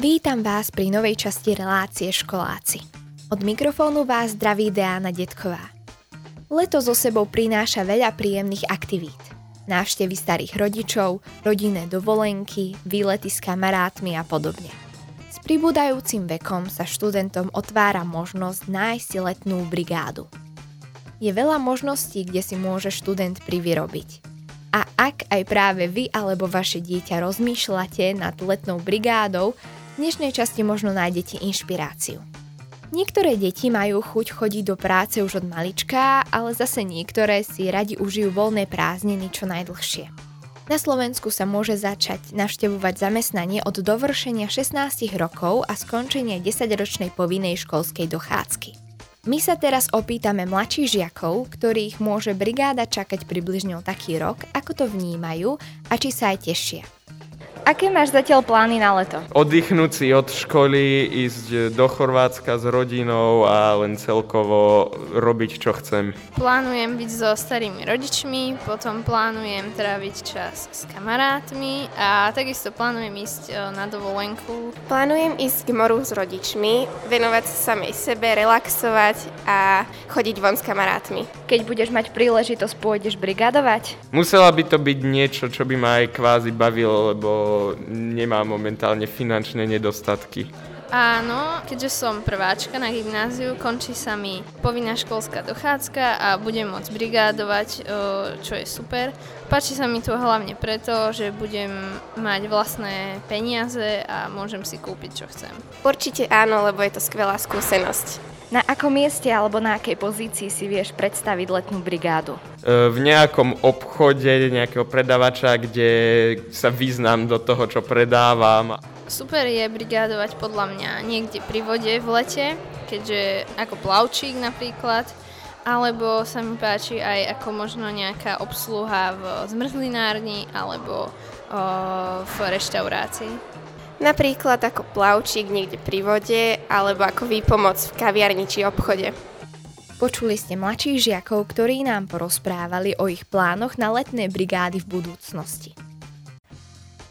Vítam vás pri novej časti relácie Školáci. Od mikrofónu vás zdraví Deána Detková. Leto so sebou prináša veľa príjemných aktivít. Návštevy starých rodičov, rodinné dovolenky, výlety s kamarátmi a podobne. S pribúdajúcim vekom sa študentom otvára možnosť nájsť letnú brigádu. Je veľa možností, kde si môže študent privyrobiť. A ak aj práve vy alebo vaše dieťa rozmýšľate nad letnou brigádou, dnešnej časti možno nájdete inšpiráciu. Niektoré deti majú chuť chodiť do práce už od malička, ale zase niektoré si radi užijú voľné prázdniny čo najdlhšie. Na Slovensku sa môže začať navštevovať zamestnanie od dovršenia 16 rokov a skončenia 10-ročnej povinnej školskej dochádzky. My sa teraz opýtame mladších žiakov, ktorých môže brigáda čakať približne o taký rok, ako to vnímajú a či sa aj tešia. Aké máš zatiaľ plány na leto? Oddychnúť si od školy, ísť do Chorvátska s rodinou a len celkovo robiť, čo chcem. Plánujem byť so starými rodičmi, potom plánujem tráviť čas s kamarátmi a takisto plánujem ísť e, na dovolenku. Plánujem ísť k moru s rodičmi, venovať sa samej sebe, relaxovať a chodiť von s kamarátmi. Keď budeš mať príležitosť, pôjdeš brigadovať? Musela by to byť niečo, čo by ma aj kvázi bavilo, lebo nemá momentálne finančné nedostatky. Áno, keďže som prváčka na gymnáziu, končí sa mi povinná školská dochádzka a budem môcť brigádovať, čo je super. Páči sa mi to hlavne preto, že budem mať vlastné peniaze a môžem si kúpiť, čo chcem. Určite áno, lebo je to skvelá skúsenosť. Na akom mieste alebo na akej pozícii si vieš predstaviť letnú brigádu? E, v nejakom obchode nejakého predavača, kde sa význam do toho, čo predávam. Super je brigádovať podľa mňa niekde pri vode v lete, keďže ako plavčík napríklad, alebo sa mi páči aj ako možno nejaká obsluha v zmrzlinárni alebo o, v reštaurácii. Napríklad ako plavčík niekde pri vode alebo ako výpomoc v kaviarni či obchode. Počuli ste mladších žiakov, ktorí nám porozprávali o ich plánoch na letné brigády v budúcnosti.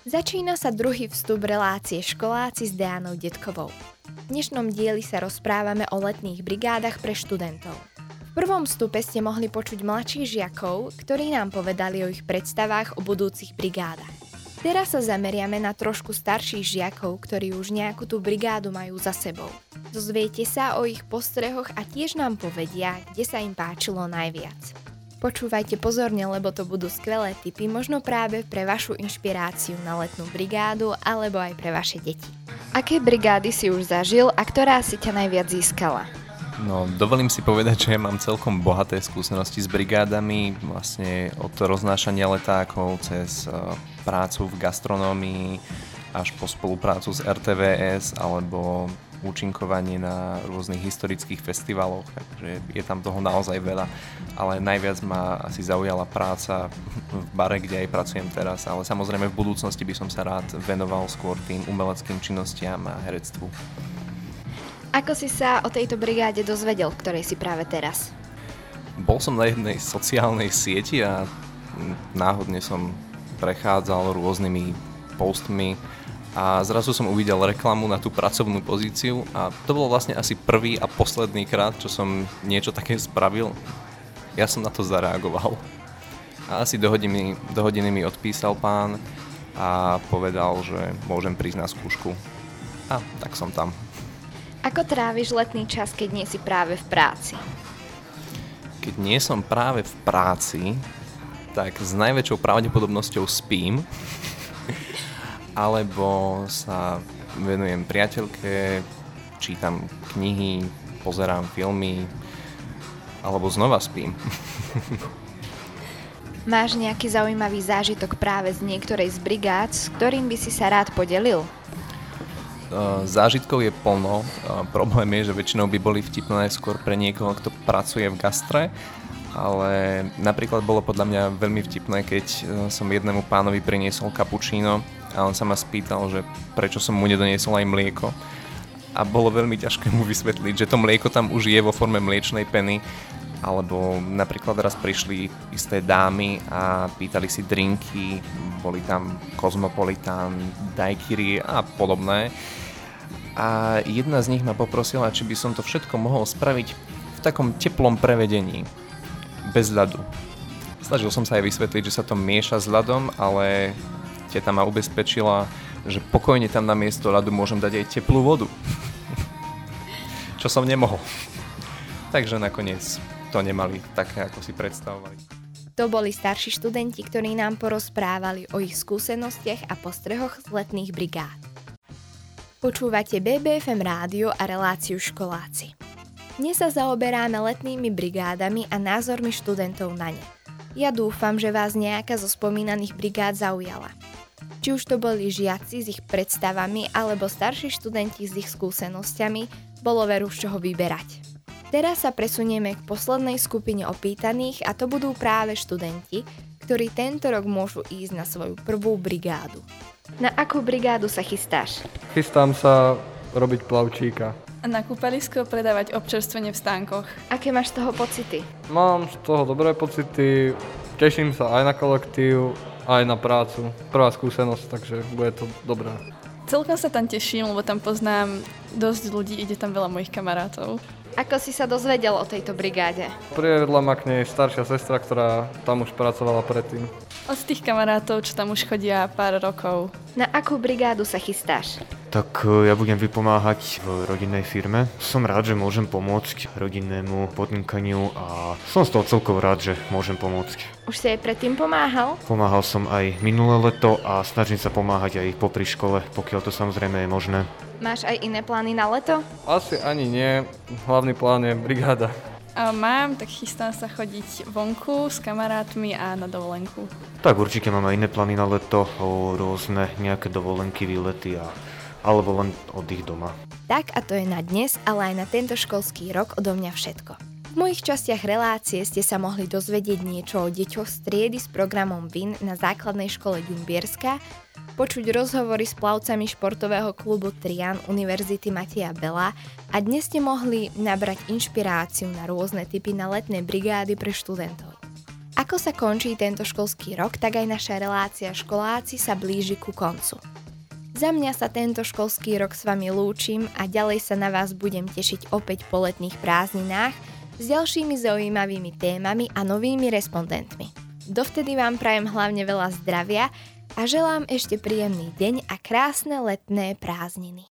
Začína sa druhý vstup relácie školáci s Deánou Detkovou. V dnešnom dieli sa rozprávame o letných brigádach pre študentov. V prvom vstupe ste mohli počuť mladších žiakov, ktorí nám povedali o ich predstavách o budúcich brigádach. Teraz sa zameriame na trošku starších žiakov, ktorí už nejakú tú brigádu majú za sebou. Dozviete sa o ich postrehoch a tiež nám povedia, kde sa im páčilo najviac. Počúvajte pozorne, lebo to budú skvelé tipy, možno práve pre vašu inšpiráciu na letnú brigádu alebo aj pre vaše deti. Aké brigády si už zažil a ktorá si ťa najviac získala? No, dovolím si povedať, že ja mám celkom bohaté skúsenosti s brigádami, vlastne od roznášania letákov cez uh, prácu v gastronómii až po spoluprácu s RTVS alebo účinkovanie na rôznych historických festivaloch, takže je tam toho naozaj veľa, ale najviac ma asi zaujala práca v bare, kde aj pracujem teraz, ale samozrejme v budúcnosti by som sa rád venoval skôr tým umeleckým činnostiam a herectvu. Ako si sa o tejto brigáde dozvedel, v ktorej si práve teraz? Bol som na jednej sociálnej sieti a náhodne som prechádzal rôznymi postmi a zrazu som uvidel reklamu na tú pracovnú pozíciu a to bolo vlastne asi prvý a posledný krát, čo som niečo také spravil. Ja som na to zareagoval. A asi do hodiny, do hodiny mi odpísal pán a povedal, že môžem prísť na skúšku. A tak som tam. Ako tráviš letný čas, keď nie si práve v práci? Keď nie som práve v práci, tak s najväčšou pravdepodobnosťou spím. alebo sa venujem priateľke, čítam knihy, pozerám filmy, alebo znova spím. Máš nejaký zaujímavý zážitok práve z niektorej z brigád, s ktorým by si sa rád podelil? Eh, zážitkov je plno. Eh, problém je, že väčšinou by boli vtipné skôr pre niekoho, kto pracuje v gastre, ale napríklad bolo podľa mňa veľmi vtipné, keď eh, som jednému pánovi priniesol kapučíno a on sa ma spýtal, že prečo som mu nedoniesol aj mlieko. A bolo veľmi ťažké mu vysvetliť, že to mlieko tam už je vo forme mliečnej peny alebo napríklad raz prišli isté dámy a pýtali si drinky, boli tam Cosmopolitan, Daiquiri a podobné. a jedna z nich ma poprosila, či by som to všetko mohol spraviť v takom teplom prevedení, bez ľadu. Snažil som sa aj vysvetliť, že sa to mieša s ľadom, ale teta ma ubezpečila, že pokojne tam na miesto ľadu môžem dať aj teplú vodu. Čo som nemohol. Takže nakoniec to nemali také, ako si predstavovali. To boli starší študenti, ktorí nám porozprávali o ich skúsenostiach a postrehoch z letných brigád. Počúvate BBFM rádio a reláciu školáci. Dnes sa zaoberáme letnými brigádami a názormi študentov na ne. Ja dúfam, že vás nejaká zo spomínaných brigád zaujala. Či už to boli žiaci s ich predstavami alebo starší študenti s ich skúsenosťami, bolo veru z čoho vyberať. Teraz sa presunieme k poslednej skupine opýtaných a to budú práve študenti, ktorí tento rok môžu ísť na svoju prvú brigádu. Na akú brigádu sa chystáš? Chystám sa robiť plavčíka. A na kúpalisko predávať občerstvenie v stánkoch. Aké máš z toho pocity? Mám z toho dobré pocity, teším sa aj na kolektív, aj na prácu. Prvá skúsenosť, takže bude to dobré. Celkom sa tam teším, lebo tam poznám dosť ľudí, ide tam veľa mojich kamarátov. Ako si sa dozvedel o tejto brigáde? Privedla ma k nej staršia sestra, ktorá tam už pracovala predtým. Od tých kamarátov, čo tam už chodia pár rokov. Na akú brigádu sa chystáš? Tak e, ja budem vypomáhať v rodinnej firme. Som rád, že môžem pomôcť rodinnému podnikaniu a som z toho celkovo rád, že môžem pomôcť. Už si aj predtým pomáhal? Pomáhal som aj minulé leto a snažím sa pomáhať aj popri škole, pokiaľ to samozrejme je možné. Máš aj iné plány na leto? Asi ani nie. Hlavný plán je brigáda. A mám, tak chystám sa chodiť vonku s kamarátmi a na dovolenku. Tak určite mám aj iné plány na leto, o rôzne nejaké dovolenky, výlety a alebo len oddych doma. Tak a to je na dnes, ale aj na tento školský rok odo mňa všetko. V mojich častiach relácie ste sa mohli dozvedieť niečo o deťoch z triedy s programom VIN na základnej škole Ďumbierska, počuť rozhovory s plavcami športového klubu Trian Univerzity Mateja Bela a dnes ste mohli nabrať inšpiráciu na rôzne typy na letné brigády pre študentov. Ako sa končí tento školský rok, tak aj naša relácia školáci sa blíži ku koncu. Za mňa sa tento školský rok s vami lúčim a ďalej sa na vás budem tešiť opäť po letných prázdninách s ďalšími zaujímavými témami a novými respondentmi. Dovtedy vám prajem hlavne veľa zdravia a želám ešte príjemný deň a krásne letné prázdniny.